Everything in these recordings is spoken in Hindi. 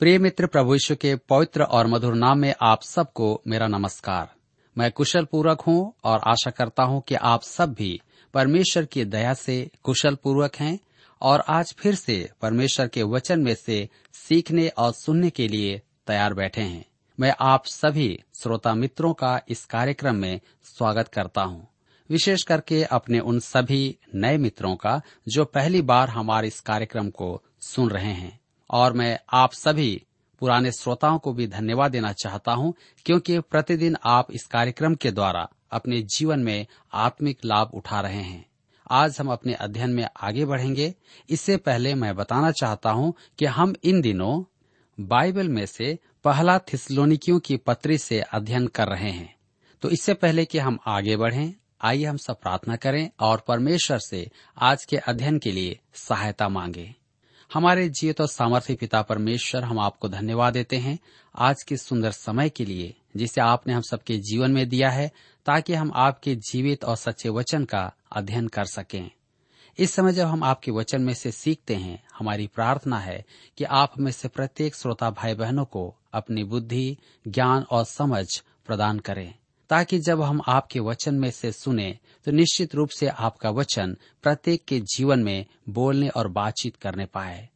प्रिय मित्र, प्रभु यीशु के पवित्र और मधुर नाम में आप सबको मेरा नमस्कार। मैं कुशल पूर्वक हूँ और आशा करता हूँ कि आप सब भी परमेश्वर की दया से कुशल पूर्वक हैं और आज फिर से परमेश्वर के वचन में से सीखने और सुनने के लिए तैयार बैठे हैं। मैं आप सभी श्रोता मित्रों का इस कार्यक्रम में स्वागत करता हूँ। विशेष करके अपने उन सभी नए मित्रों का जो पहली बार हमारे इस कार्यक्रम को सुन रहे हैं। और मैं आप सभी पुराने श्रोताओं को भी धन्यवाद देना चाहता हूँ, क्योंकि प्रतिदिन आप इस कार्यक्रम के द्वारा अपने जीवन में आत्मिक लाभ उठा रहे हैं। आज हम अपने अध्ययन में आगे बढ़ेंगे। इससे पहले मैं बताना चाहता हूँ कि हम इन दिनों बाइबल में से पहला थिसलोनिकियों की पत्री से अध्ययन कर रहे हैं। तो इससे पहले कि हम आगे बढ़ें, आइए हम सब प्रार्थना करें और परमेश्वर से आज के अध्ययन के लिए सहायता मांगे। हमारे जीवित और सामर्थ्य पिता परमेश्वर हम आपको धन्यवाद देते हैं आज के सुंदर समय के लिए, जिसे आपने हम सबके जीवन में दिया है, ताकि हम आपके जीवित और सच्चे वचन का अध्ययन कर सकें। इस समय जब हम आपके वचन में से सीखते हैं, हमारी प्रार्थना है कि आप में से प्रत्येक श्रोता भाई बहनों को अपनी बुद्धि, ज्ञान और समझ प्रदान करें। ताकि जब हम आपके वचन में से सुने तो निश्चित रूप से आपका वचन प्रत्येक के जीवन में बोलने और बातचीत करने पाए।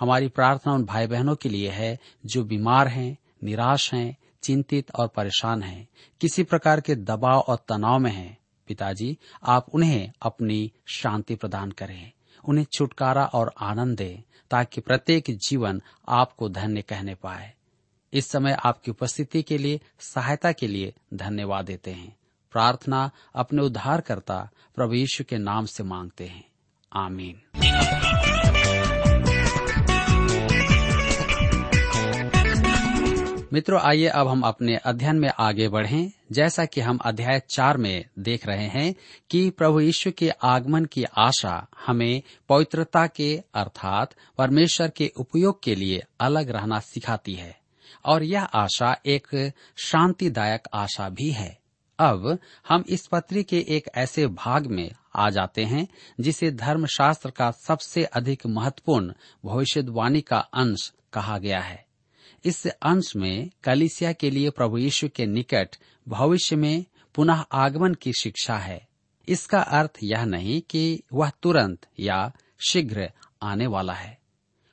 हमारी प्रार्थना उन भाई बहनों के लिए है जो बीमार हैं, निराश हैं, चिंतित और परेशान हैं। किसी प्रकार के दबाव और तनाव में हैं। पिताजी, आप उन्हें अपनी शांति प्रदान करें। उन्हें छुटकारा और आनंद दें ताकि प्रत्येक जीवन आपको धन्य कहने पाए। इस समय आपकी उपस्थिति के लिए, सहायता के लिए धन्यवाद देते हैं। प्रार्थना अपने उद्धारकर्ता प्रभु यीशु के नाम से मांगते हैं। आमीन। मित्रों, आइए अब हम अपने अध्ययन में आगे बढ़ें। जैसा कि हम अध्याय चार में देख रहे हैं कि प्रभु यीशु के आगमन की आशा हमें पवित्रता के, अर्थात परमेश्वर के उपयोग के लिए अलग रहना सिखाती है। और यह आशा एक शांतिदायक आशा भी है। अब हम इस पत्री के एक ऐसे भाग में आ जाते हैं, जिसे धर्मशास्त्र का सबसे अधिक महत्वपूर्ण भविष्यवाणी का अंश कहा गया है। इस अंश में कलिसिया के लिए प्रभु यीशु के निकट भविष्य में पुनः आगमन की शिक्षा है। इसका अर्थ यह नहीं कि वह तुरंत या शीघ्र आने वाला है।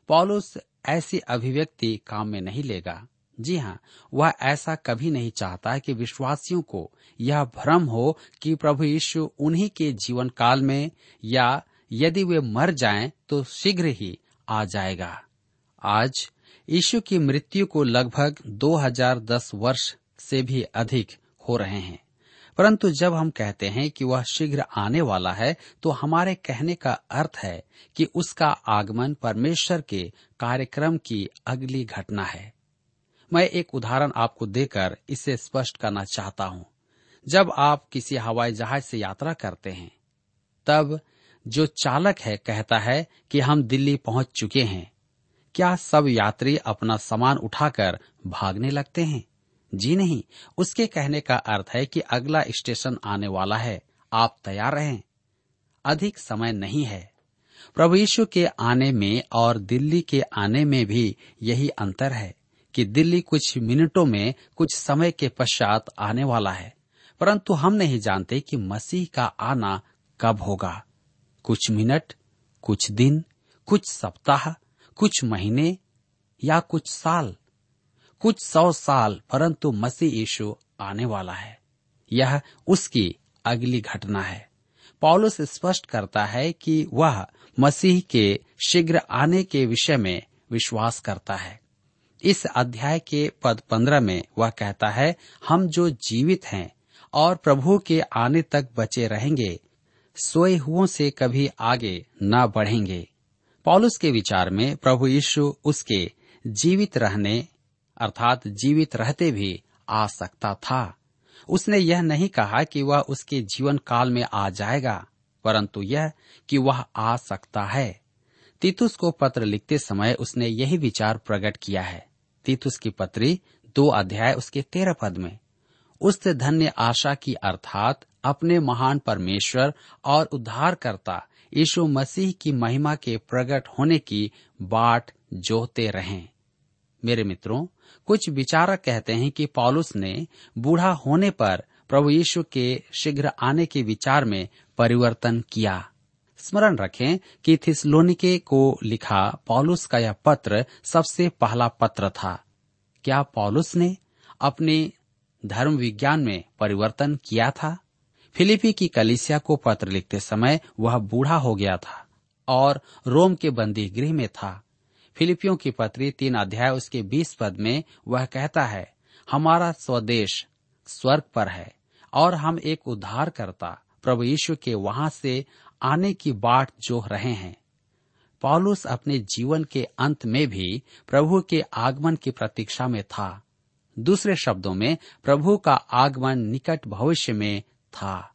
पॉलुस ऐसी अभिव्यक्ति काम में नहीं लेगा। जी हाँ वह ऐसा कभी नहीं चाहता कि विश्वासियों को यह भ्रम हो कि प्रभु यीशु उन्हीं के जीवन काल में या यदि वे मर जाएँ तो शीघ्र ही आ जाएगा। आज यीशु की मृत्यु को लगभग 2010 वर्ष से भी अधिक हो रहे हैं। परंतु जब हम कहते हैं कि वह शीघ्र आने वाला है तो हमारे कहने का अर्थ है कि उसका आगमन परमेश्वर के कार्यक्रम की अगली घटना है। मैं एक उदाहरण आपको देकर इसे स्पष्ट करना चाहता हूँ। जब आप किसी हवाई जहाज़ से यात्रा करते हैं, तब जो चालक है, कहता है कि हम दिल्ली पहुँच चुके हैं। क्या सब यात्री अपना सामान उठाकर भागने लगते हैं? जी नहीं। उसके कहने का अर्थ है कि अगला स्टेशन आने वाला है। आप तैयार रहें। अधिक समय नहीं है। प्रभु यीशु के आने में और दिल्ली के आने में भी यही अंतर है। कि दिल्ली कुछ मिनटों में कुछ समय के पश्चात आने वाला है, परंतु हम नहीं जानते कि मसीह का आना कब होगा। कुछ मिनट, कुछ दिन, कुछ सप्ताह, कुछ महीने या कुछ साल, कुछ सौ साल, परंतु मसीह यीशु आने वाला है। यह उसकी अगली घटना है। पॉलुस स्पष्ट करता है कि वह मसीह के शीघ्र आने के विषय में विश्वास करता है। इस अध्याय के पद पंद्रह में वह कहता है, हम जो जीवित हैं और प्रभु के आने तक बचे रहेंगे, सोए हुओं से कभी आगे न बढ़ेंगे। पॉलुस के विचार में प्रभु यीशु उसके जीवित रहने, अर्थात जीवित रहते भी आ सकता था। उसने यह नहीं कहा कि वह उसके जीवन काल में आ जाएगा, परंतु यह कि वह आ सकता है। तीतुस को पत्र लिखते समय उसने यही विचार प्रकट किया है। तीतुस की पत्री, दो अध्याय उसके तेरह पद में। उस धन्य आशा की अर्थात अपने महान परमेश्वर और उद्धारकर्ता यीशु मसीह की महिमा के प्रकट होने की बाट जोहते रहें। मेरे मित्रों, कुछ विचारक कहते हैं कि पॉलुस ने बूढ़ा होने पर प्रभु यीशु के शीघ्र आने के विचार में परिवर्तन किया। स्मरण रखें कि थिसलोनिके को लिखा पॉलुस का यह पत्र सबसे पहला पत्र था। क्या पॉलुस ने अपने धर्म विज्ञान में परिवर्तन किया था? फिलिपी की कलिसिया को पत्र लिखते समय वह बूढ़ा हो गया था और रोम के बंदी गृह में था। फिलिपियों की पत्री तीन अध्याय उसके बीस पद में वह कहता है, हमारा स्वदेश स्वर्ग पर है और हम एक उद्धार करता प्रभु यीशु के वहाँ से आने की बाट जो रहे हैं। पॉलुस अपने जीवन के अंत में भी प्रभु के आगमन की प्रतीक्षा में था। दूसरे शब्दों में, प्रभु का आगमन निकट भविष्य में था।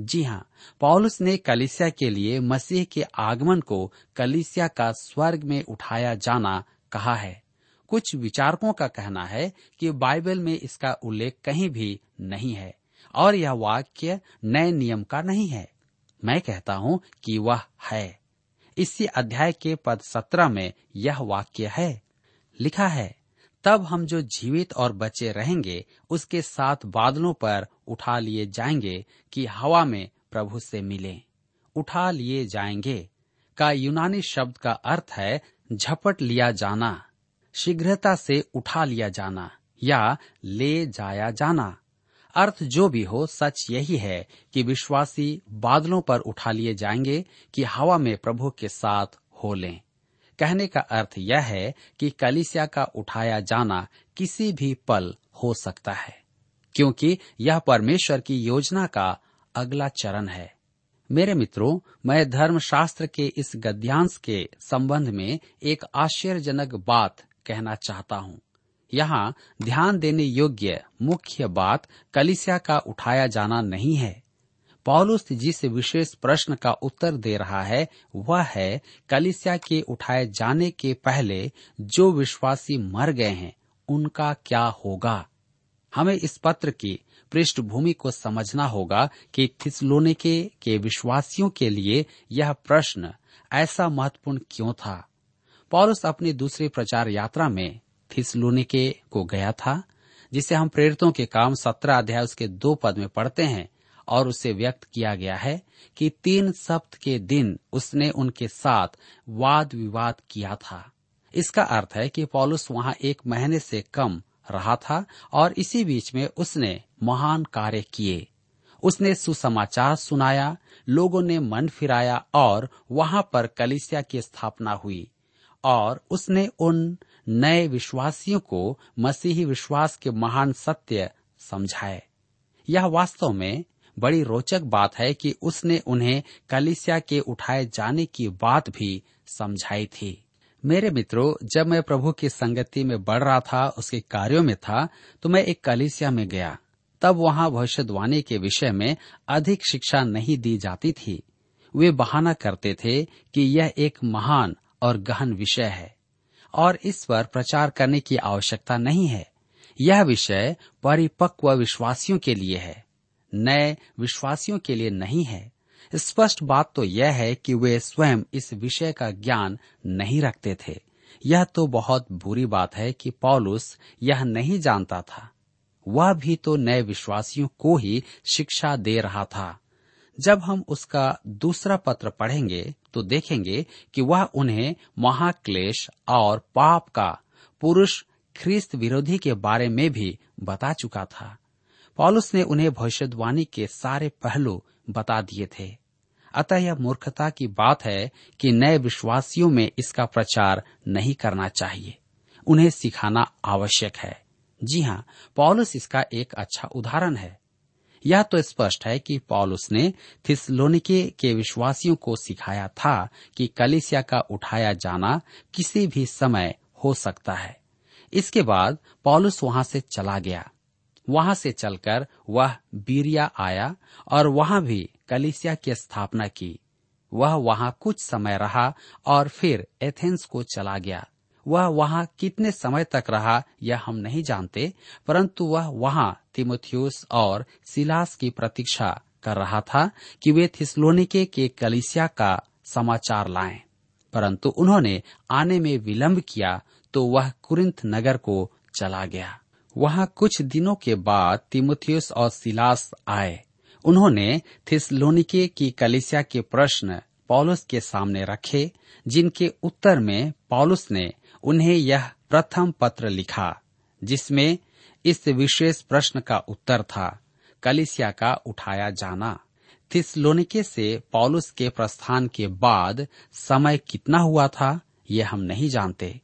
जी हाँ पॉलुस ने कलिसिया के लिए मसीह के आगमन को कलिसिया का स्वर्ग में उठाया जाना कहा है। कुछ विचारकों का कहना है कि बाइबल में इसका उल्लेख कहीं भी नहीं है और यह वाक्य नए नियम का नहीं है। मैं कहता हूँ कि वह है। इसी अध्याय के पद सत्रह में यह वाक्य है। लिखा है, तब हम जो जीवित और बचे रहेंगे, उसके साथ बादलों पर उठा लिए जाएँगे कि हवा में प्रभु से मिले। उठा लिए जाएँगे का यूनानी शब्द का अर्थ है झपट लिया जाना, शीघ्रता से उठा लिया जाना या ले जाया जाना। अर्थ जो भी हो, सच यही है कि विश्वासी बादलों पर उठा लिए जाएँगे कि हवा में प्रभु के साथ हो लें। कहने का अर्थ यह है कि कलिसिया का उठाया जाना किसी भी पल हो सकता है, क्योंकि यह परमेश्वर की योजना का अगला चरण है। मेरे मित्रों, मैं धर्मशास्त्र के इस गद्यांश के संबंध में एक आश्चर्यजनक बात कहना चाहता हूँ। यहाँ ध्यान देने योग्य मुख्य बात कलिसिया का उठाया जाना नहीं है। पौलुस जिस विशेष प्रश्न का उत्तर दे रहा है, वह है कलिसिया के उठाए जाने के पहले जो विश्वासी मर गए हैं, उनका क्या होगा? हमें इस पत्र की पृष्ठभूमि को समझना होगा कि थिसलोनिके के विश्वासियों के लिए यह प्रश्न ऐसा महत्वपूर्ण क्यों था? पौलुस अपनी दूसरी प्रचार यात्रा में थिसलोनिके को गया था, जिसे हम प्रेरितों के काम सत्रह अध्याय उसके दो पद में पढ़ते हैं, और उसे व्यक्त किया गया है कि तीन सप्त के दिन उसने उनके साथ वाद विवाद किया था। इसका अर्थ है कि पॉलुस वहाँ एक महीने से कम रहा था, और इसी बीच में उसने महान कार्य किए। उसने सुसमाचार सुनाया, लोगों ने मन फिराया, और वहाँ पर कलिसिया की स्थापना हुई, और उसने उन नए विश्वासियों को मसीही विश्वास के महान सत्य समझाए। यह वास्तव में बड़ी रोचक बात है कि उसने उन्हें कलिसिया के उठाए जाने की बात भी समझाई थी। मेरे मित्रों, जब मैं प्रभु की संगति में बढ़ रहा था, उसके कार्यों में था तो मैं एक कलिसिया में गया। तब वहाँ भविष्यवाणी के विषय में अधिक शिक्षा नहीं दी जाती थी। वे बहाना करते थे कि यह एक महान और गहन विषय है। और इस पर प्रचार करने की आवश्यकता नहीं है। यह विषय परिपक्व विश्वासियों के लिए है। नए विश्वासियों के लिए नहीं है। स्पष्ट बात तो यह है कि वे स्वयं इस विषय का ज्ञान नहीं रखते थे। यह तो बहुत बुरी बात है कि पॉलुस यह नहीं जानता था। वह भी तो नए विश्वासियों को ही शिक्षा दे रहा था। जब हम उसका दूसरा पत्र पढ़ेंगे तो देखेंगे कि वह उन्हें महाक्लेश और पाप का पुरुष ख्रिस्त विरोधी के बारे में भी बता चुका था। पॉलुस ने उन्हें भविष्यवाणी के सारे पहलू बता दिए थे। अतः यह मूर्खता की बात है कि नए विश्वासियों में इसका प्रचार नहीं करना चाहिए। उन्हें सिखाना आवश्यक है। जी हाँ पॉलुस इसका एक अच्छा उदाहरण है। यह तो स्पष्ट है कि पॉलुस ने थिसलोनिके के विश्वासियों को सिखाया था कि कलिसिया का उठाया जाना किसी भी समय हो सकता है। इसके बाद पॉलुस वहाँ से चला गया। वहाँ से चलकर वह बीरिया आया और वहाँ भी कलिसिया की स्थापना की। वह वहाँ कुछ समय रहा और फिर एथेंस को चला गया। वह वहाँ कितने समय तक रहा, यह हम नहीं जानते, परंतु वह वहाँ तिमोथियस और सिलास की प्रतीक्षा कर रहा था कि वे थिस्लोनिके के कलिसिया का समाचार लाएँ। परंतु उन्होंने आने में विलंब किया तो वह कुरिंथ नगर को चला गया। वहाँ कुछ दिनों के बाद तिमोथियस और सिलास आए। उन्होंने थिस्लोनिके की कलिसिया के प्रश्न पॉलुस के सामने रखे, जिनके उत्तर में पॉलुस ने उन्हें यह प्रथम पत्र लिखा, जिसमें इस विशेष प्रश्न का उत्तर था, कलिसिया का उठाया जाना। थिस्लोनिके से पॉलुस के प्रस्थान के बाद समय कितना हुआ था, यह हम नहीं जानते।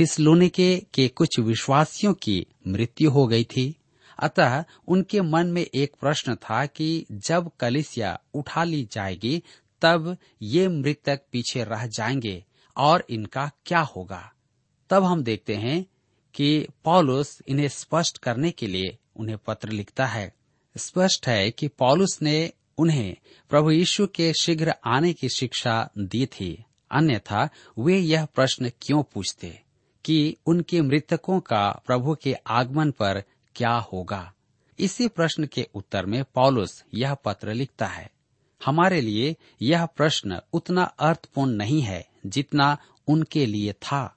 थिस्लोनिके के कुछ विश्वासियों की मृत्यु हो गई थी। अतः उनके मन में एक प्रश्न था कि जब कलिसिया उठा ली जाएगी तब ये मृतक पीछे रह जाएँगे और इनका क्या होगा? तब हम देखते हैं कि पॉलुस इन्हें स्पष्ट करने के लिए उन्हें पत्र लिखता है। स्पष्ट है कि पॉलुस ने उन्हें प्रभु यीशु के शीघ्र आने की शिक्षा दी थी। अन्यथा वे यह प्रश्न क्यों पूछते कि उनके मृतकों का प्रभु के आगमन पर क्या होगा? इसी प्रश्न के उत्तर में पॉलुस यह पत्र लिखता है। हमारे लिए यह प्रश्न उतना अर्थपूर्ण नहीं है जितना उनके लिए था,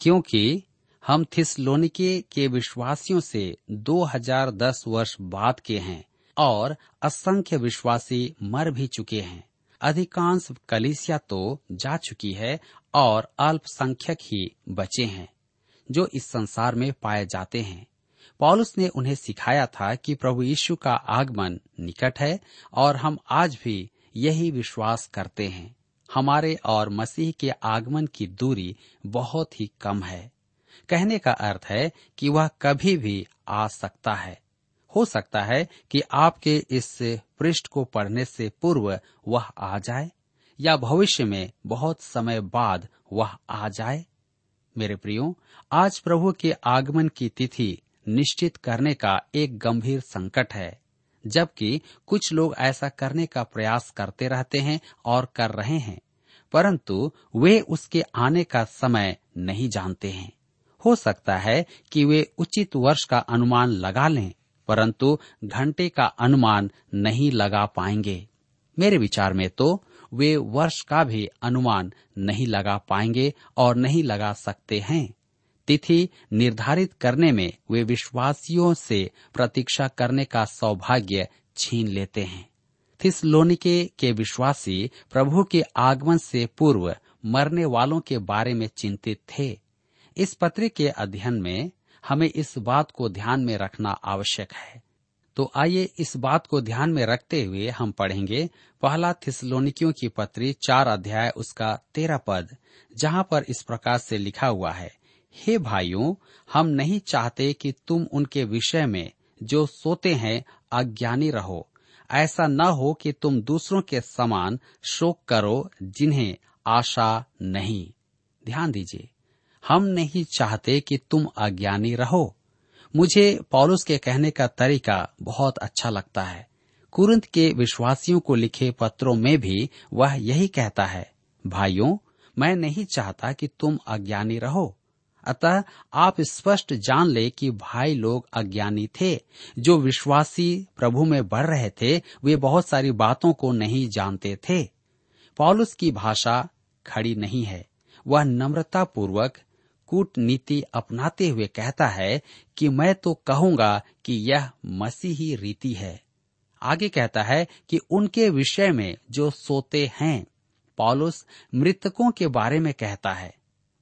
क्योंकि हम थिसलोनिके के विश्वासियों से 2010 वर्ष बाद के हैं और असंख्य विश्वासी मर भी चुके हैं। अधिकांश कलिसिया तो जा चुकी है और अल्पसंख्यक ही बचे हैं, जो इस संसार में पाए जाते हैं। पॉलुस ने उन्हें सिखाया था कि प्रभु यीशु का आगमन निकट है और हम आज भी यही विश्वास करते हैं। हमारे और मसीह के आगमन की दूरी बहुत ही कम है। कहने का अर्थ है कि वह कभी भी आ सकता है। हो सकता है कि आपके इस पृष्ठ को पढ़ने से पूर्व वह आ जाए या भविष्य में बहुत समय बाद वह आ जाए। मेरे प्रियो, आज प्रभु के आगमन की तिथि निश्चित करने का एक गंभीर संकट है, जबकि कुछ लोग ऐसा करने का प्रयास करते रहते हैं और कर रहे हैं, परंतु वे उसके आने का समय नहीं जानते हैं। हो सकता है कि वे उचित वर्ष का अनुमान लगा लें, परंतु घंटे का अनुमान नहीं लगा पाएँगे। मेरे विचार में तो वे वर्ष का भी अनुमान नहीं लगा पाएँगे और नहीं लगा सकते हैं। तिथि निर्धारित करने में वे विश्वासियों से प्रतीक्षा करने का सौभाग्य छीन लेते हैं। थिसलोनिके के विश्वासी प्रभु के आगमन से पूर्व मरने वालों के बारे में चिंतित थे। इस पत्र के अध्ययन में हमें इस बात को ध्यान में रखना आवश्यक है। तो आइए इस बात को ध्यान में रखते हुए हम पढ़ेंगे पहला थिसलोनिकियों की पत्री चार अध्याय उसका तेरह पद, जहाँ पर इस प्रकार से लिखा हुआ है हे भाइयों, हम नहीं चाहते कि तुम उनके विषय में जो सोते हैं अज्ञानी रहो। ऐसा न हो कि तुम दूसरों के समान शोक करो जिन्हें आशा नहीं। ध्यान दीजिए, हम नहीं चाहते कि तुम अज्ञानी रहो। मुझे पौलुस के कहने का तरीका बहुत अच्छा लगता है। कुरंत के विश्वासियों को लिखे पत्रों में भी वह यही कहता है, भाइयों, मैं नहीं चाहता कि तुम अज्ञानी रहो। अतः आप स्पष्ट जान ले कि भाई लोग अज्ञानी थे। जो विश्वासी प्रभु में बढ़ रहे थे, वे बहुत सारी बातों को नहीं जानते थे। पॉलुस की भाषा खड़ी नहीं है। वह नम्रता पूर्वक कूटनीति अपनाते हुए कहता है कि मैं तो कहूँगा कि यह मसीही रीति है। आगे कहता है कि उनके विषय में जो सोते हैं, पॉलुस मृतकों के बारे में कहता है।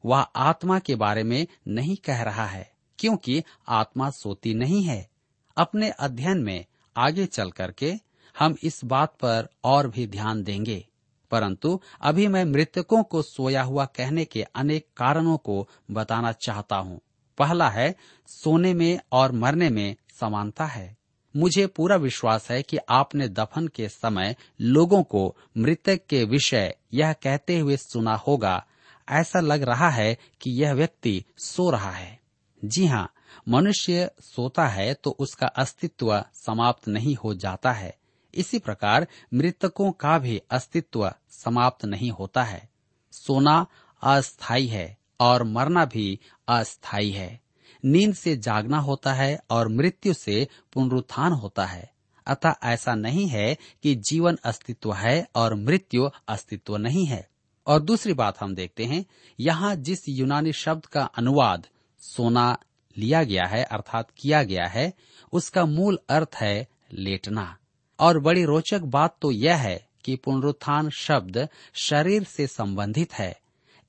वह आत्मा के बारे में नहीं कह रहा है, क्योंकि आत्मा सोती नहीं है। अपने अध्ययन में आगे चल करके हम इस बात पर और भी ध्यान देंगे। परंतु अभी मैं मृतकों को सोया हुआ कहने के अनेक कारणों को बताना चाहता हूँ। पहला है, सोने में और मरने में समानता है। मुझे पूरा विश्वास है कि आपने दफन के समय लोगों को मृतक के विषय यह कहते हुए सुना होगा ऐसा लग रहा है कि यह व्यक्ति सो रहा है। जी हाँ मनुष्य सोता है तो उसका अस्तित्व समाप्त नहीं हो जाता है। इसी प्रकार मृतकों का भी अस्तित्व समाप्त नहीं होता है। सोना अस्थाई है और मरना भी अस्थाई है। नींद से जागना होता है और मृत्यु से पुनरुत्थान होता है। अतः ऐसा नहीं है कि जीवन अस्तित्व है और मृत्यु अस्तित्व नहीं है। और दूसरी बात हम देखते हैं, यहाँ जिस यूनानी शब्द का अनुवाद सोना लिया गया है, अर्थात किया गया है, उसका मूल अर्थ है लेटना। और बड़ी रोचक बात तो यह है कि पुनरुत्थान शब्द शरीर से संबंधित है।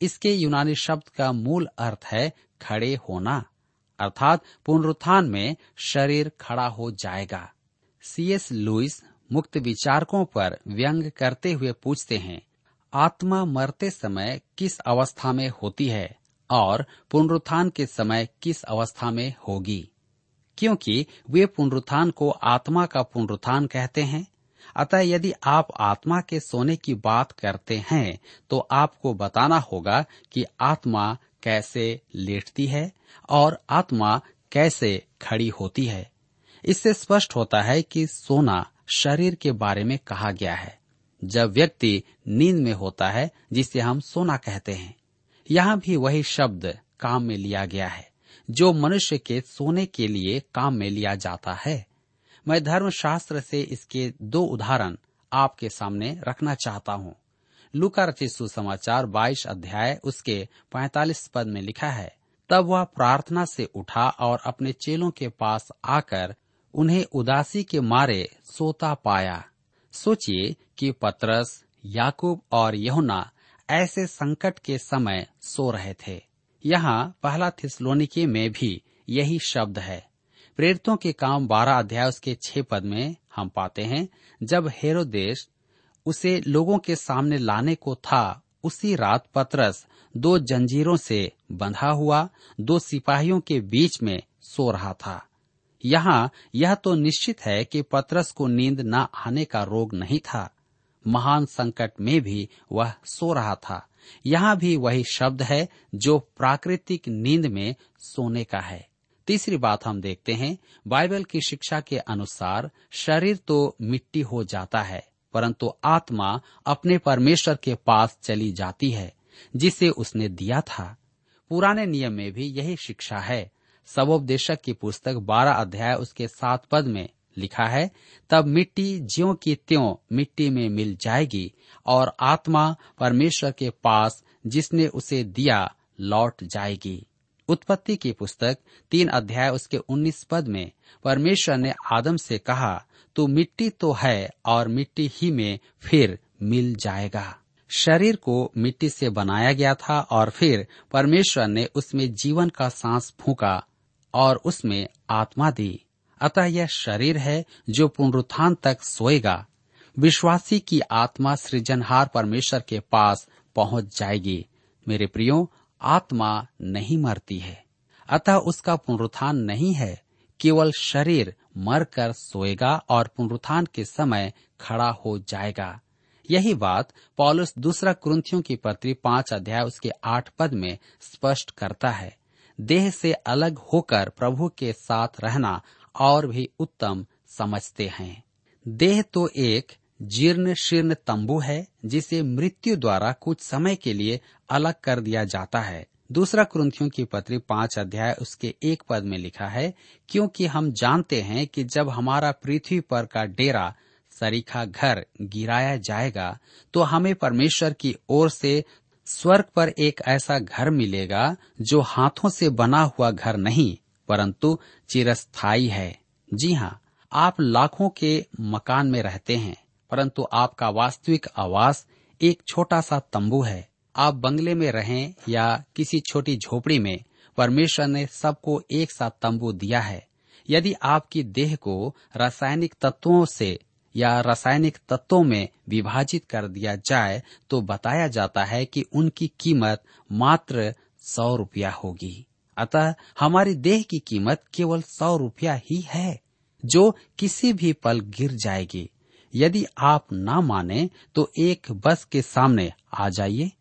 इसके यूनानी शब्द का मूल अर्थ है खड़े होना, अर्थात पुनरुत्थान में शरीर खड़ा हो जाएगा। सीएस लुइस मुक्त विचारकों पर व्यंग करते हुए पूछते हैं आत्मा मरते समय किस अवस्था में होती है और पुनरुत्थान के समय किस अवस्था में होगी? क्योंकि वे पुनरुत्थान को आत्मा का पुनरुत्थान कहते हैं। अतः यदि आप आत्मा के सोने की बात करते हैं तो आपको बताना होगा कि आत्मा कैसे लेटती है और आत्मा कैसे खड़ी होती है। इससे स्पष्ट होता है कि सोना शरीर के बारे में कहा गया है। जब व्यक्ति नींद में होता है, जिसे हम सोना कहते हैं, यहाँ भी वही शब्द काम में लिया गया है, जो मनुष्य के सोने के लिए काम में लिया जाता है। मैं धर्मशास्त्र से इसके दो उदाहरण आपके सामने रखना चाहता हूँ। लुका रचित सुसमाचार बाईस अध्याय, उसके पैतालीस पद में लिखा है, तब वह प्रार्थना से उठा और अपने चेलों के पास आकर उन्हें उदासी के मारे सोता पाया। सोचिए कि पतरस, याकूब और यहुना ऐसे संकट के समय सो रहे थे। यहाँ पहला थिसलोनिके में भी यही शब्द है। प्रेरितों के काम बारह अध्याय उसके छह पद में हम पाते हैं, जब हेरोदेश उसे लोगों के सामने लाने को था, उसी रात पतरस दो जंजीरों से बंधा हुआ, दो सिपाहियों के बीच में सो रहा था। यहाँ यह तो निश्चित है कि पतरस को नींद न आने का रोग नहीं था। महान संकट में भी वह सो रहा था। यहाँ भी वही शब्द है जो प्राकृतिक नींद में सोने का है। तीसरी बात हम देखते हैं, बाइबल की शिक्षा के अनुसार शरीर तो मिट्टी हो जाता है, परंतु आत्मा अपने परमेश्वर के पास चली जाती है, जिसे उसने दिया था। पुराने नियम में भी यही शिक्षा है सबोपदेशक की पुस्तक बारह अध्याय उसके सात पद में लिखा है, तब मिट्टी ज्यो की त्यों मिट्टी में मिल जाएगी और आत्मा परमेश्वर के पास जिसने उसे दिया लौट जाएगी। उत्पत्ति की पुस्तक तीन अध्याय उसके उन्नीस पद में, परमेश्वर ने आदम से कहा, तू मिट्टी तो है और मिट्टी ही में फिर मिल जाएगा। शरीर को मिट्टी से बनाया गया था और फिर परमेश्वर ने उसमें जीवन का सांस फूका और उसमें आत्मा दी। अतः यह शरीर है जो पुनरुत्थान तक सोएगा। विश्वासी की आत्मा सृजनहार परमेश्वर के पास पहुँच जाएगी। मेरे प्रियो, आत्मा नहीं मरती है। अतः उसका पुनरुत्थान नहीं है। केवल शरीर मरकर सोएगा और पुनरुत्थान के समय खड़ा हो जाएगा। यही बात पॉलुस दूसरा क्रंथियों की पत्री पाँच अध्याय उसके आठ पद में स्पष्ट करता है। देह से अलग होकर प्रभु के साथ रहना और भी उत्तम समझते हैं। देह तो एक जीर्ण शीर्ण तंबू है, जिसे मृत्यु द्वारा कुछ समय के लिए अलग कर दिया जाता है। दूसरा क्रंथियों की पत्री पाँच अध्याय उसके एक पद में लिखा है, क्योंकि हम जानते हैं कि जब हमारा पृथ्वी पर का डेरा सरीखा घर गिराया जाएगा तो हमें परमेश्वर की ओर से स्वर्ग पर एक ऐसा घर मिलेगा जो हाथों से बना हुआ घर नहीं, परंतु चिरस्थाई है। जी हाँ आप लाखों के मकान में रहते हैं, परंतु आपका वास्तविक आवास एक छोटा सा तंबू है। आप बंगले में रहें या किसी छोटी झोपड़ी में, परमेश्वर ने सबको एक साथ तंबू दिया है। यदि आपकी देह को रासायनिक तत्वों से या रासायनिक तत्वों में विभाजित कर दिया जाए तो बताया जाता है कि उनकी कीमत मात्र सौ रुपया होगी। अतः हमारी देह की कीमत केवल सौ रुपया ही है, जो किसी भी पल गिर जाएगी। यदि आप ना माने तो एक बस के सामने आ जाइए।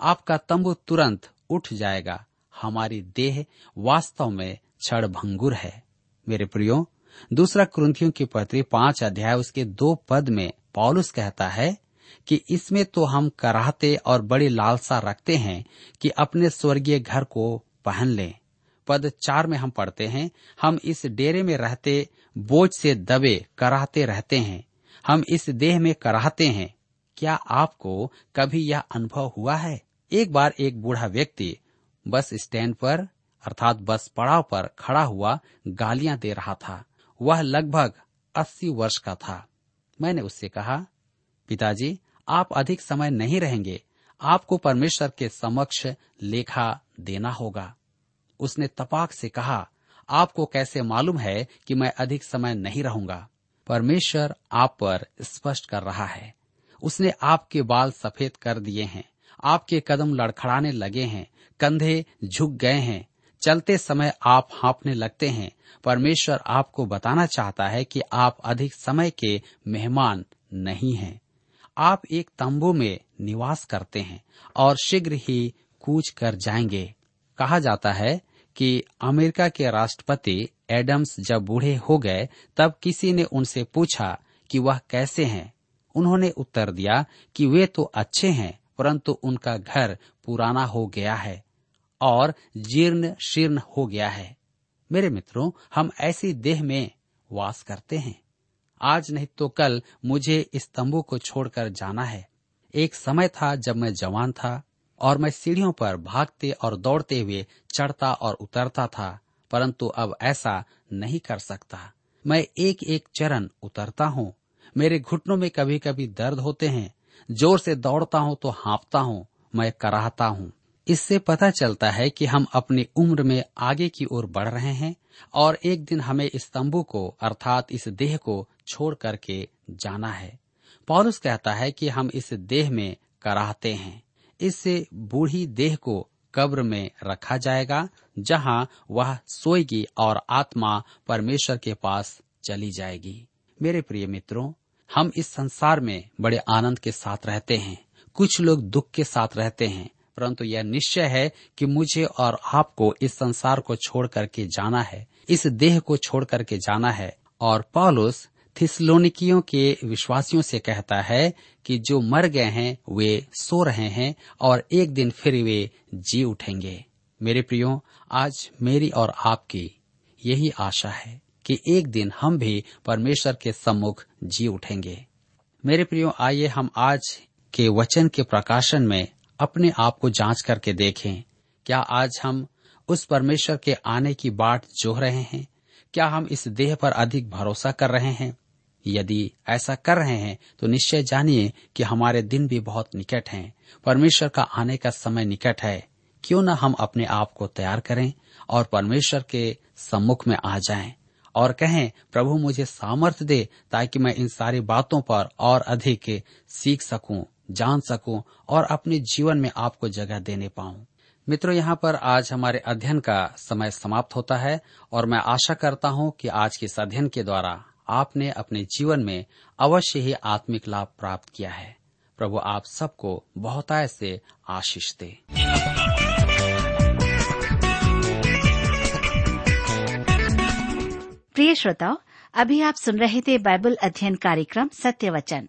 आपका तंबू तुरंत उठ जाएगा। हमारी देह वास्तव में क्षण भंगुर है। मेरे प्रियो दूसरा क्रंथियों की पत्री पाँच अध्याय, उसके दो पद में पॉलुस कहता है कि इसमें तो हम कराहते और बड़ी लालसा रखते हैं कि अपने स्वर्गीय घर को पहन लें। पद चार में हम पढ़ते हैं, हम इस डेरे में रहते, बोझ से दबे, कराहते रहते हैं। हम इस देह में कराहते हैं। क्या आपको कभी यह अनुभव हुआ है? एक बार एक बूढ़ा व्यक्ति बस स्टैंड पर, अर्थात बस पड़ाव पर खड़ा हुआ गालियाँ दे रहा था। वह लगभग अस्सी वर्ष का था। मैंने उससे कहा, पिताजी, आप अधिक समय नहीं रहेंगे। आपको परमेश्वर के समक्ष लेखा देना होगा। उसने तपाक से कहा, आपको कैसे मालूम है कि मैं अधिक समय नहीं रहूँगा? परमेश्वर आप पर स्पष्ट कर रहा है। उसने आपके बाल सफ़ेद कर दिए हैं। आपके कदम लड़खड़ाने लगे हैं। कंधे झुक गए हैं। चलते समय आप हाँपने लगते हैं। परमेश्वर आपको बताना चाहता है कि आप अधिक समय के मेहमान नहीं हैं। आप एक तंबू में निवास करते हैं और शीघ्र ही कूच कर जाएँगे। कहा जाता है कि अमेरिका के राष्ट्रपति एडम्स जब बूढ़े हो गए, तब किसी ने उनसे पूछा कि वह कैसे हैं। उन्होंने उत्तर दिया कि वे तो अच्छे हैं, परंतु उनका घर पुराना हो गया है। और जीर्ण शीर्ण हो गया है। मेरे मित्रों, हम ऐसी देह में वास करते हैं। आज नहीं तो कल मुझे इस तंबू को छोड़कर जाना है। एक समय था जब मैं जवान था और मैं सीढ़ियों पर भागते और दौड़ते हुए चढ़ता और उतरता था, परंतु अब ऐसा नहीं कर सकता। मैं एक एक चरण उतरता हूँ। मेरे घुटनों में कभी कभी दर्द होते हैं। ज़ोर से दौड़ता हूँ तो हाँपता हूँ। मैं कराहता हूँ। इससे पता चलता है कि हम अपनी उम्र में आगे की ओर बढ़ रहे हैं और एक दिन हमें इस तंबू को, अर्थात इस देह को छोड़ करके जाना है। पौलुस कहता है कि हम इस देह में कराहते हैं। इससे बूढ़ी देह को कब्र में रखा जाएगा, जहाँ वह सोएगी और आत्मा परमेश्वर के पास चली जाएगी। मेरे प्रिय मित्रों, हम इस संसार में बड़े आनंद के साथ रहते हैं। कुछ लोग दुख के साथ रहते हैं। परंतु यह निश्चय है कि मुझे और आपको इस संसार को छोड़ करके जाना है, इस देह को छोड़ करके जाना है। और पॉलुस थिसलोनिकियों के विश्वासियों से कहता है कि जो मर गए हैं, वे सो रहे हैं और एक दिन फिर वे जी उठेंगे। मेरे प्रियो, आज मेरी और आपकी यही आशा है कि एक दिन हम भी परमेश्वर के सम्मुख जी उठेंगे। मेरे प्रियो, आइए हम आज के वचन के प्रकाशन में अपने आप को जाँच करके देखें, क्या आज हम उस परमेश्वर के आने की बाट जोह रहे हैं? क्या हम इस देह पर अधिक भरोसा कर रहे हैं? यदि ऐसा कर रहे हैं तो निश्चय जानिए कि हमारे दिन भी बहुत निकट हैं। परमेश्वर का आने का समय निकट है। क्यों न हम अपने आप को तैयार करें और परमेश्वर के सम्मुख में आ जाएँ और कहें, प्रभु, मुझे सामर्थ्य दे ताकि मैं इन सारी बातों पर और अधिक सीख सकूँ। जान सकूँ और अपने जीवन में आपको जगह देने पाऊँ। मित्रों, यहाँ पर आज हमारे अध्ययन का समय समाप्त होता है और मैं आशा करता हूँ कि आज के इस अध्ययन के द्वारा आपने अपने जीवन में अवश्य ही आत्मिक लाभ प्राप्त किया है। प्रभु आप सबको बहुताय से आशीष दे। प्रिय श्रोताओ, अभी आप सुन रहे थे बाइबल अध्ययन कार्यक्रम सत्य वचन।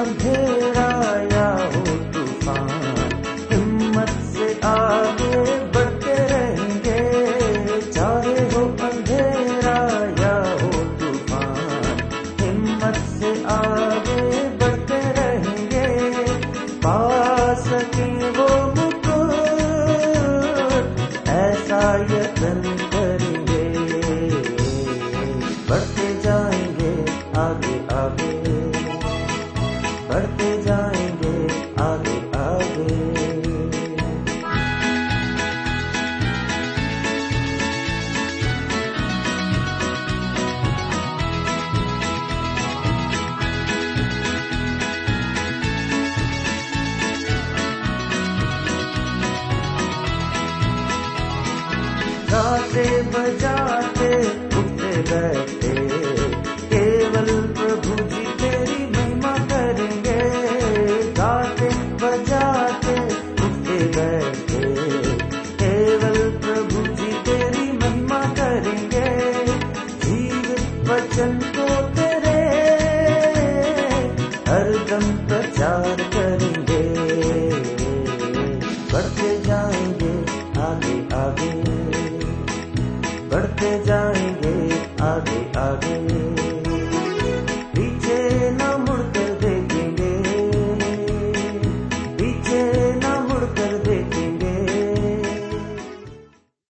अंधेरा back.